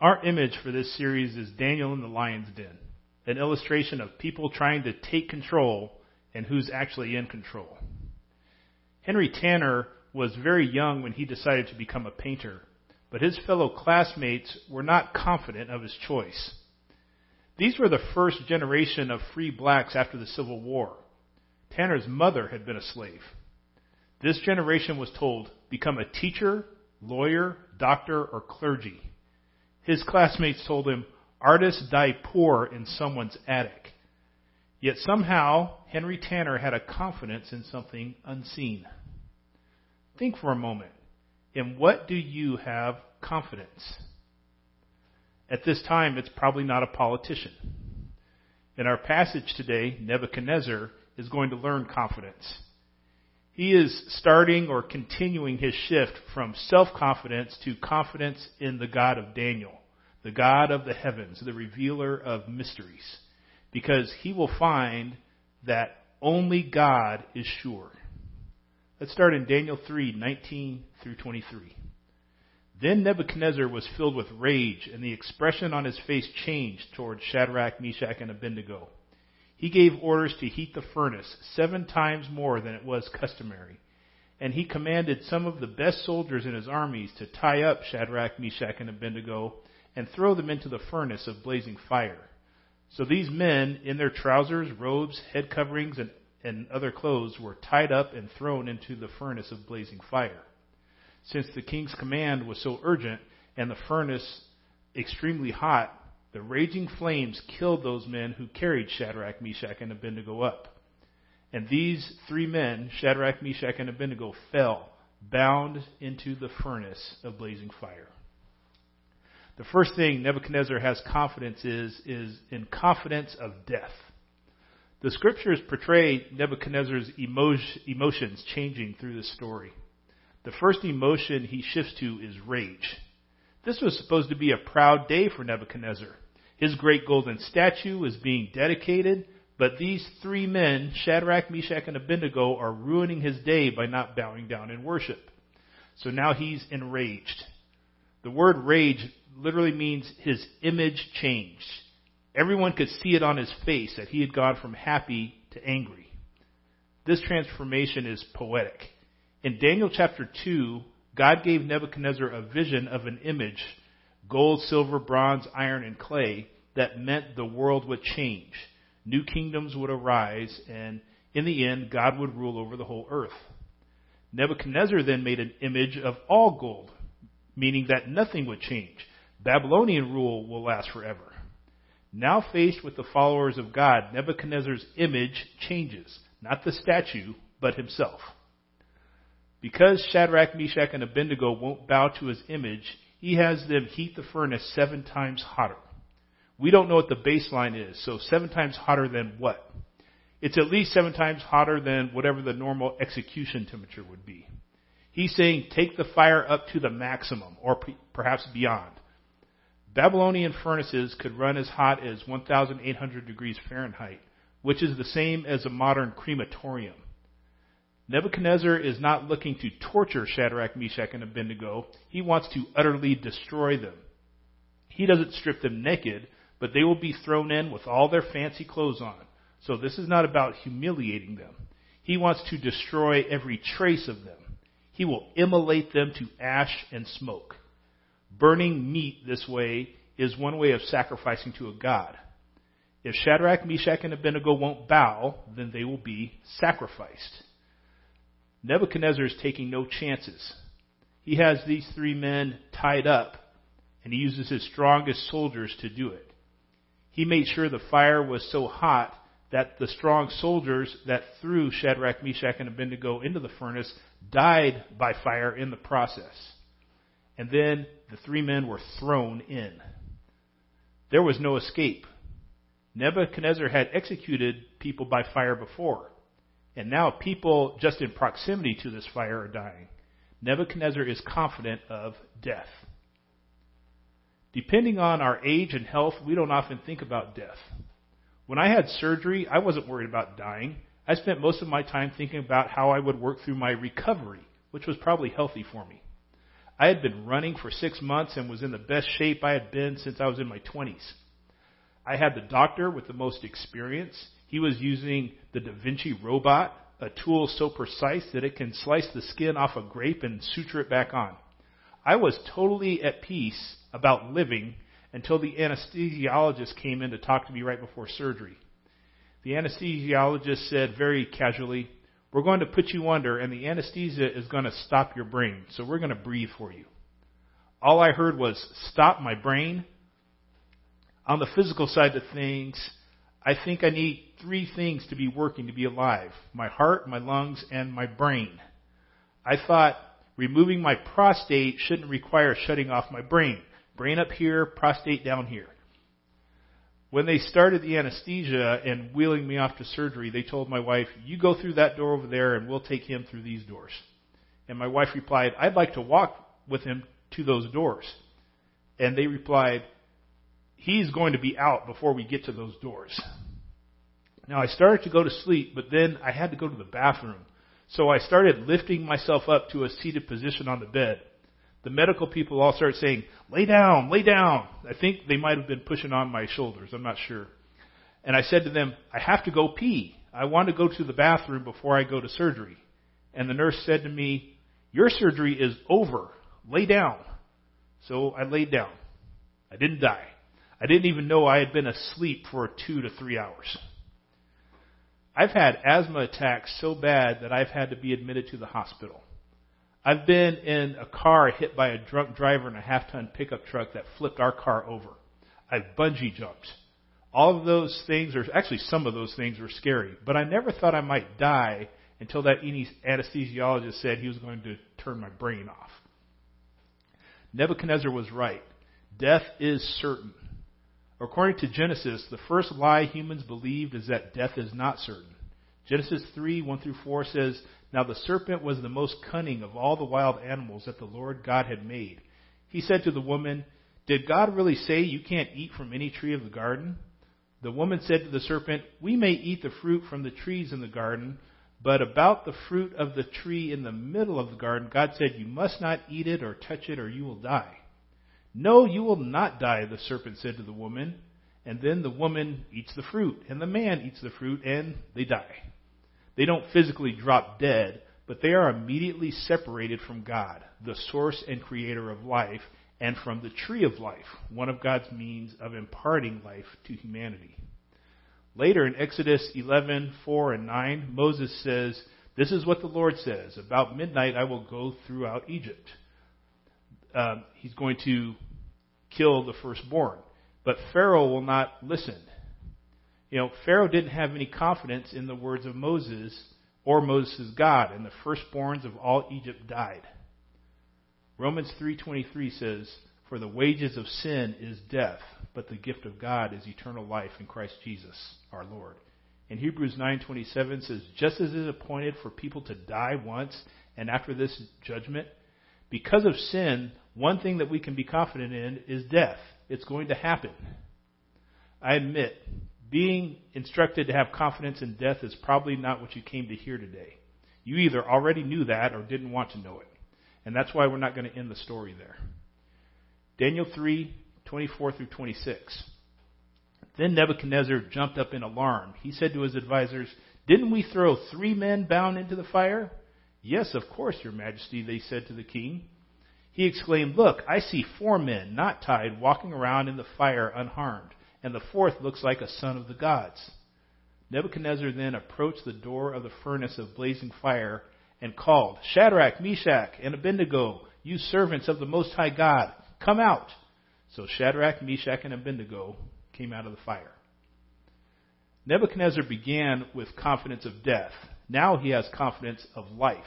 Our image for this series is Daniel in the lion's den, an illustration of people trying to take control and who's actually in control. Henry Tanner was very young when he decided to become a painter, but his fellow classmates were not confident of his choice. These were the first generation of free blacks after the Civil War. Tanner's mother had been a slave. This generation was told, become a teacher, lawyer, doctor, or clergy. His classmates told him, artists die poor in someone's attic. Yet somehow, Henry Tanner had a confidence in something unseen. Think for a moment. In what do you have confidence? At this time, it's probably not a politician. In our passage today, Nebuchadnezzar is going to learn confidence. He is starting or continuing his shift from self-confidence to confidence in the God of Daniel, the God of the heavens, the revealer of mysteries, because he will find that only God is sure. Let's start in Daniel 3, 19 through 23. Then Nebuchadnezzar was filled with rage, and the expression on his face changed toward Shadrach, Meshach, and Abednego. He gave orders to heat the furnace seven times more than it was customary. And he commanded some of the best soldiers in his armies to tie up Shadrach, Meshach, and Abednego and throw them into the furnace of blazing fire. So these men, in their trousers, robes, head coverings, and, and other clothes, were tied up and thrown into the furnace of blazing fire. Since the king's command was so urgent and the furnace extremely hot, the raging flames killed those men who carried Shadrach, Meshach, and Abednego up. And these three men, Shadrach, Meshach, and Abednego, fell, bound into the furnace of blazing fire. The first thing Nebuchadnezzar has confidence is, is in confidence of death. The scriptures portray Nebuchadnezzar's emotions changing through the story. The first emotion he shifts to is rage. This was supposed to be a proud day for Nebuchadnezzar. His great golden statue is being dedicated, but these three men, Shadrach, Meshach, and Abednego, are ruining his day by not bowing down in worship. So now he's enraged. The word rage literally means his image changed. Everyone could see it on his face that he had gone from happy to angry. This transformation is poetic. In Daniel chapter 2, God gave Nebuchadnezzar a vision of an image, gold, silver, bronze, iron, and clay, that meant the world would change. New kingdoms would arise, and in the end, God would rule over the whole earth. Nebuchadnezzar then made an image of all gold, meaning that nothing would change. Babylonian rule will last forever. Now faced with the followers of God, Nebuchadnezzar's image changes. Not the statue, but himself. Because Shadrach, Meshach, and Abednego won't bow to his image, he has them heat the furnace seven times hotter. We don't know what the baseline is, so seven times hotter than what? It's at least seven times hotter than whatever the normal execution temperature would be. He's saying take the fire up to the maximum, or perhaps beyond. Babylonian furnaces could run as hot as 1,800 degrees Fahrenheit, which is the same as a modern crematorium. Nebuchadnezzar is not looking to torture Shadrach, Meshach, and Abednego. He wants to utterly destroy them. He doesn't strip them naked, but they will be thrown in with all their fancy clothes on. So this is not about humiliating them. He wants to destroy every trace of them. He will immolate them to ash and smoke. Burning meat this way is one way of sacrificing to a god. If Shadrach, Meshach, and Abednego won't bow, then they will be sacrificed. Nebuchadnezzar is taking no chances. He has these three men tied up, and he uses his strongest soldiers to do it. He made sure the fire was so hot that the strong soldiers that threw Shadrach, Meshach, and Abednego into the furnace died by fire in the process. And then the three men were thrown in. There was no escape. Nebuchadnezzar had executed people by fire before. And now people just in proximity to this fire are dying. Nebuchadnezzar is confident of death. Depending on our age and health, we don't often think about death. When I had surgery, I wasn't worried about dying. I spent most of my time thinking about how I would work through my recovery, which was probably healthy for me. I had been running for six months and was in the best shape I had been since I was in my 20s. I had the doctor with the most experience. He was using the Da Vinci robot, a tool so precise that it can slice the skin off a grape and suture it back on. I was totally at peace about living until the anesthesiologist came in to talk to me right before surgery. The anesthesiologist said very casually, we're going to put you under and the anesthesia is going to stop your brain. So we're going to breathe for you. All I heard was stop my brain. On the physical side of things, I think I need three things to be working to be alive. My heart, my lungs, and my brain. I thought removing my prostate shouldn't require shutting off my brain. Brain up here, prostate down here. When they started the anesthesia and wheeling me off to surgery, they told my wife, you go through that door over there and we'll take him through these doors. And my wife replied, I'd like to walk with him to those doors. And they replied, he's going to be out before we get to those doors. Now I started to go to sleep, but then I had to go to the bathroom. So I started lifting myself up to a seated position on the bed the medical people all started saying, lay down, lay down. I think they might have been pushing on my shoulders. I'm not sure. And I said to them, I have to go pee. I want to go to the bathroom before I go to surgery. And the nurse said to me, your surgery is over. Lay down. So I laid down. I didn't die. I didn't even know I had been asleep for two to three hours. I've had asthma attacks so bad that I've had to be admitted to the hospital. I've been in a car hit by a drunk driver in a half ton pickup truck that flipped our car over. I've bungee jumped. All of those things, or actually some of those things were scary, but I never thought I might die until that anesthesiologist said he was going to turn my brain off. Nebuchadnezzar was right. Death is certain. According to Genesis, the first lie humans believed is that death is not certain. Genesis 3, 1 through 4 says, now the serpent was the most cunning of all the wild animals that the Lord God had made. He said to the woman, Did God really say you can't eat from any tree of the garden? The woman said to the serpent, We may eat the fruit from the trees in the garden, but about the fruit of the tree in the middle of the garden, God said, You must not eat it or touch it or you will die. No, you will not die, the serpent said to the woman. And then the woman eats the fruit, and the man eats the fruit, and they die. They don't physically drop dead, but they are immediately separated from God, the source and creator of life, and from the tree of life, one of God's means of imparting life to humanity. Later in Exodus 11:4 and 9, Moses says, "This is what the Lord says: About midnight I will go throughout Egypt." Um, he's going to kill the firstborn, but Pharaoh will not listen. You know, Pharaoh didn't have any confidence in the words of Moses or Moses' God, and the firstborns of all Egypt died. Romans 3:23 says, "For the wages of sin is death, but the gift of God is eternal life in Christ Jesus, our Lord." And Hebrews 9:27 says, "Just as it is appointed for people to die once, and after this judgment, because of sin, one thing that we can be confident in is death. It's going to happen." I admit being instructed to have confidence in death is probably not what you came to hear today. You either already knew that or didn't want to know it. And that's why we're not going to end the story there. Daniel 3, 24 through 26. Then Nebuchadnezzar jumped up in alarm. He said to his advisers, Didn't we throw three men bound into the fire? Yes, of course, your majesty, they said to the king. He exclaimed, Look, I see four men, not tied, walking around in the fire unharmed and the fourth looks like a son of the gods. Nebuchadnezzar then approached the door of the furnace of blazing fire and called, Shadrach, Meshach, and Abednego, you servants of the Most High God, come out. So Shadrach, Meshach, and Abednego came out of the fire. Nebuchadnezzar began with confidence of death. Now he has confidence of life.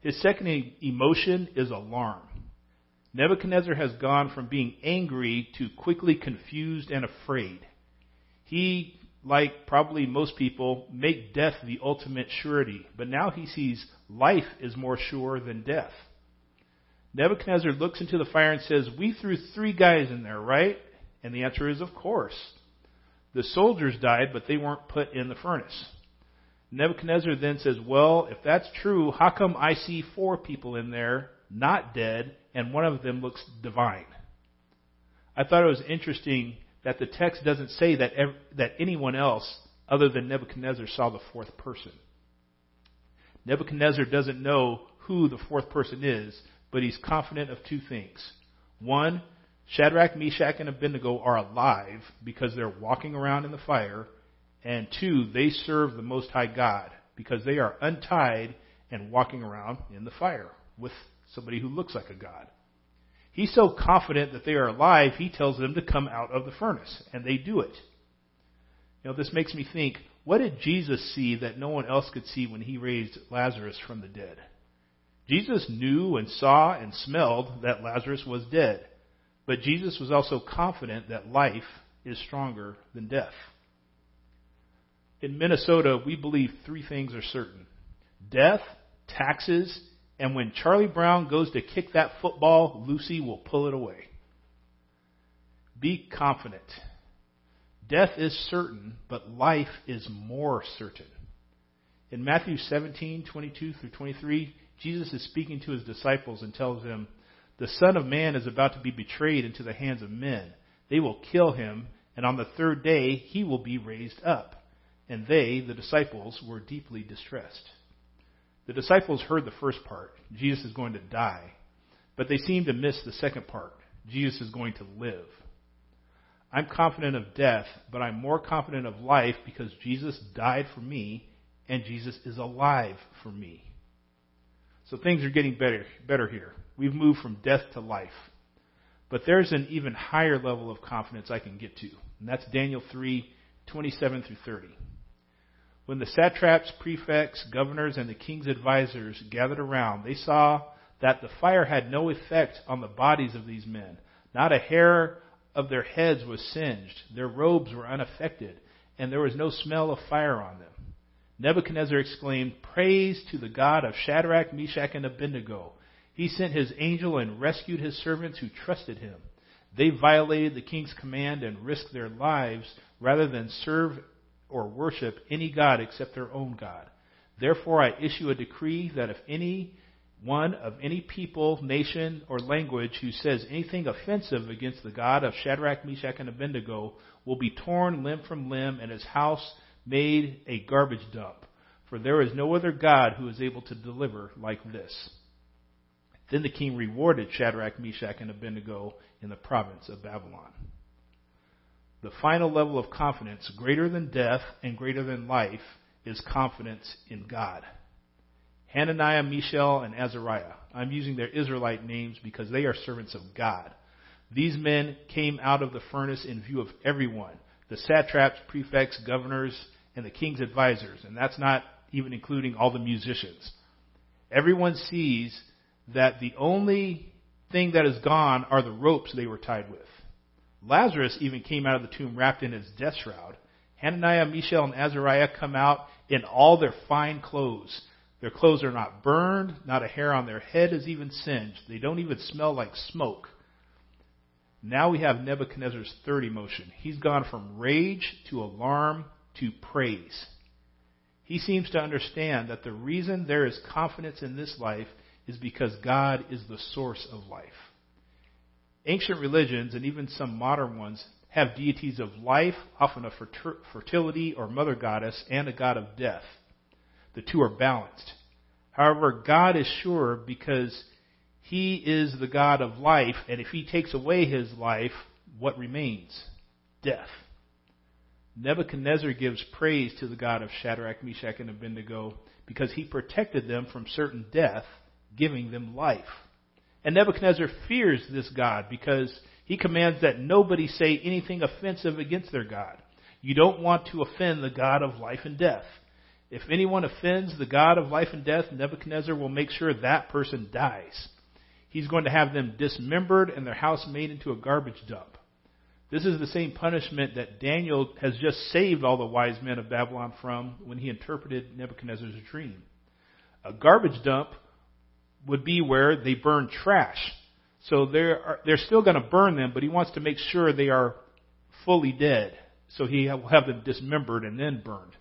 His second emotion is alarm. Nebuchadnezzar has gone from being angry to quickly confused and afraid. He, like probably most people, make death the ultimate surety, but now he sees life is more sure than death. Nebuchadnezzar looks into the fire and says, We threw three guys in there, right? And the answer is, Of course. The soldiers died, but they weren't put in the furnace. Nebuchadnezzar then says, Well, if that's true, how come I see four people in there, not dead, and one of them looks divine. I thought it was interesting that the text doesn't say that ev- that anyone else other than Nebuchadnezzar saw the fourth person. Nebuchadnezzar doesn't know who the fourth person is, but he's confident of two things. One, Shadrach, Meshach, and Abednego are alive because they're walking around in the fire. And two, they serve the Most High God because they are untied and walking around in the fire with somebody who looks like a God. He's so confident that they are alive, he tells them to come out of the furnace, and they do it. You know, this makes me think, what did Jesus see that no one else could see when he raised Lazarus from the dead? Jesus knew and saw and smelled that Lazarus was dead. But Jesus was also confident that life is stronger than death. In Minnesota, we believe three things are certain death, taxes, and when Charlie Brown goes to kick that football, Lucy will pull it away. Be confident. Death is certain, but life is more certain. In Matthew 17:22 through 23, Jesus is speaking to his disciples and tells them, The Son of Man is about to be betrayed into the hands of men. They will kill him, and on the third day he will be raised up. And they, the disciples, were deeply distressed. The disciples heard the first part Jesus is going to die. But they seemed to miss the second part Jesus is going to live. I'm confident of death, but I'm more confident of life because Jesus died for me and Jesus is alive for me. So things are getting better, better here. We've moved from death to life. But there's an even higher level of confidence I can get to, and that's Daniel 3, 27 through 30. When the satraps, prefects, governors, and the king's advisers gathered around, they saw that the fire had no effect on the bodies of these men. Not a hair of their heads was singed. Their robes were unaffected, and there was no smell of fire on them. Nebuchadnezzar exclaimed, Praise to the God of Shadrach, Meshach, and Abednego. He sent his angel and rescued his servants who trusted him. They violated the king's command and risked their lives rather than serve or worship any god except their own God. Therefore I issue a decree that if any one of any people, nation, or language who says anything offensive against the God of Shadrach, Meshach, and Abednego will be torn limb from limb and his house made a garbage dump, for there is no other God who is able to deliver like this. Then the king rewarded Shadrach, Meshach, and Abednego in the province of Babylon. The final level of confidence, greater than death and greater than life, is confidence in God. Hananiah, Mishael, and Azariah. I'm using their Israelite names because they are servants of God. These men came out of the furnace in view of everyone the satraps, prefects, governors, and the king's advisors, and that's not even including all the musicians. Everyone sees that the only thing that is gone are the ropes they were tied with. Lazarus even came out of the tomb wrapped in his death shroud. Hananiah, Mishael, and Azariah come out in all their fine clothes. Their clothes are not burned, not a hair on their head is even singed. They don't even smell like smoke. Now we have Nebuchadnezzar's third emotion. He's gone from rage to alarm to praise. He seems to understand that the reason there is confidence in this life is because God is the source of life. Ancient religions, and even some modern ones, have deities of life, often a fertility or mother goddess, and a god of death. The two are balanced. However, God is sure because He is the God of life, and if He takes away His life, what remains? Death. Nebuchadnezzar gives praise to the God of Shadrach, Meshach, and Abednego because he protected them from certain death, giving them life. And Nebuchadnezzar fears this God because he commands that nobody say anything offensive against their God. You don't want to offend the God of life and death. If anyone offends the God of life and death, Nebuchadnezzar will make sure that person dies. He's going to have them dismembered and their house made into a garbage dump. This is the same punishment that Daniel has just saved all the wise men of Babylon from when he interpreted Nebuchadnezzar's dream. A garbage dump would be where they burn trash. So they're, they're still going to burn them, but he wants to make sure they are fully dead. So he will have them dismembered and then burned.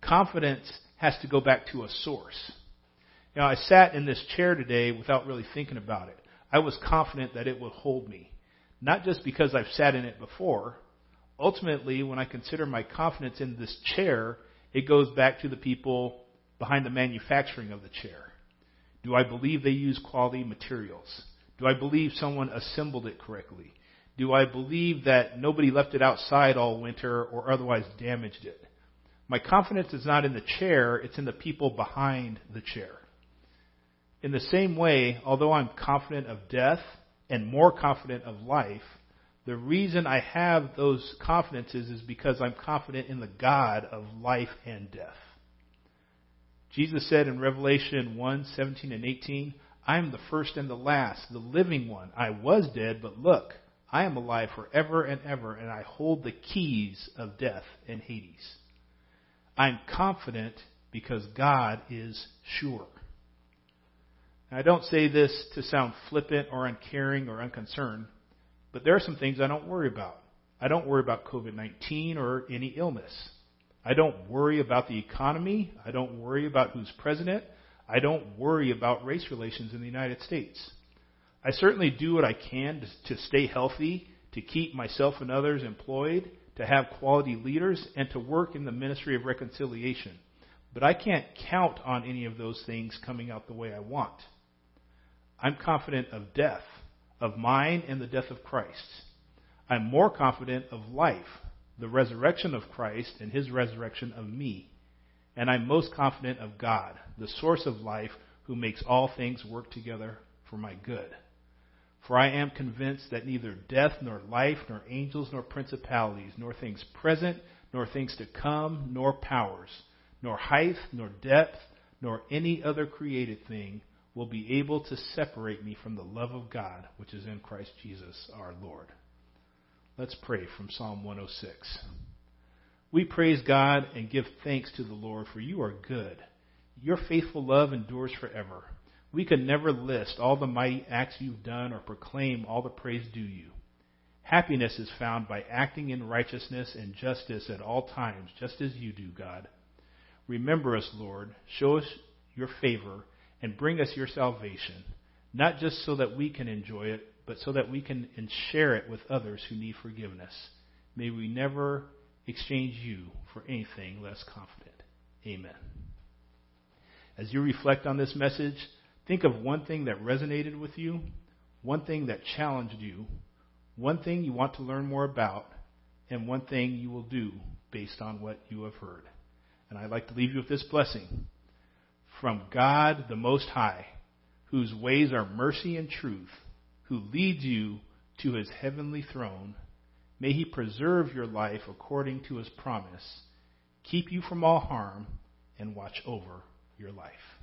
Confidence has to go back to a source. Know, I sat in this chair today without really thinking about it. I was confident that it would hold me. Not just because I've sat in it before. Ultimately, when I consider my confidence in this chair, it goes back to the people behind the manufacturing of the chair. Do I believe they use quality materials? Do I believe someone assembled it correctly? Do I believe that nobody left it outside all winter or otherwise damaged it? My confidence is not in the chair, it's in the people behind the chair. In the same way, although I'm confident of death and more confident of life, the reason I have those confidences is because I'm confident in the God of life and death. Jesus said in Revelation 1 17 and 18, I am the first and the last, the living one. I was dead, but look, I am alive forever and ever, and I hold the keys of death and Hades. I'm confident because God is sure. I don't say this to sound flippant or uncaring or unconcerned, but there are some things I don't worry about. I don't worry about COVID 19 or any illness. I don't worry about the economy. I don't worry about who's president. I don't worry about race relations in the United States. I certainly do what I can to, stay healthy, to keep myself and others employed, to have quality leaders, and to work in the ministry of reconciliation. But I can't count on any of those things coming out the way I want. I'm confident of death, of mine and the death of Christ. I'm more confident of life, the resurrection of Christ and his resurrection of me. And I'm most confident of God, the source of life, who makes all things work together for my good. For I am convinced that neither death, nor life, nor angels, nor principalities, nor things present, nor things to come, nor powers, nor height, nor depth, nor any other created thing will be able to separate me from the love of God which is in Christ Jesus our Lord. Let's pray from Psalm 106. We praise God and give thanks to the Lord, for you are good. Your faithful love endures forever. We could never list all the mighty acts you've done or proclaim all the praise due you. Happiness is found by acting in righteousness and justice at all times, just as you do, God. Remember us, Lord. Show us your favor and bring us your salvation, not just so that we can enjoy it, but so that we can share it with others who need forgiveness. May we never exchange you for anything less confident. Amen. As you reflect on this message, think of one thing that resonated with you, one thing that challenged you, one thing you want to learn more about, and one thing you will do based on what you have heard. And I'd like to leave you with this blessing from God the Most High, whose ways are mercy and truth, who leads you to his heavenly throne. May he preserve your life according to his promise, keep you from all harm, and watch over your life.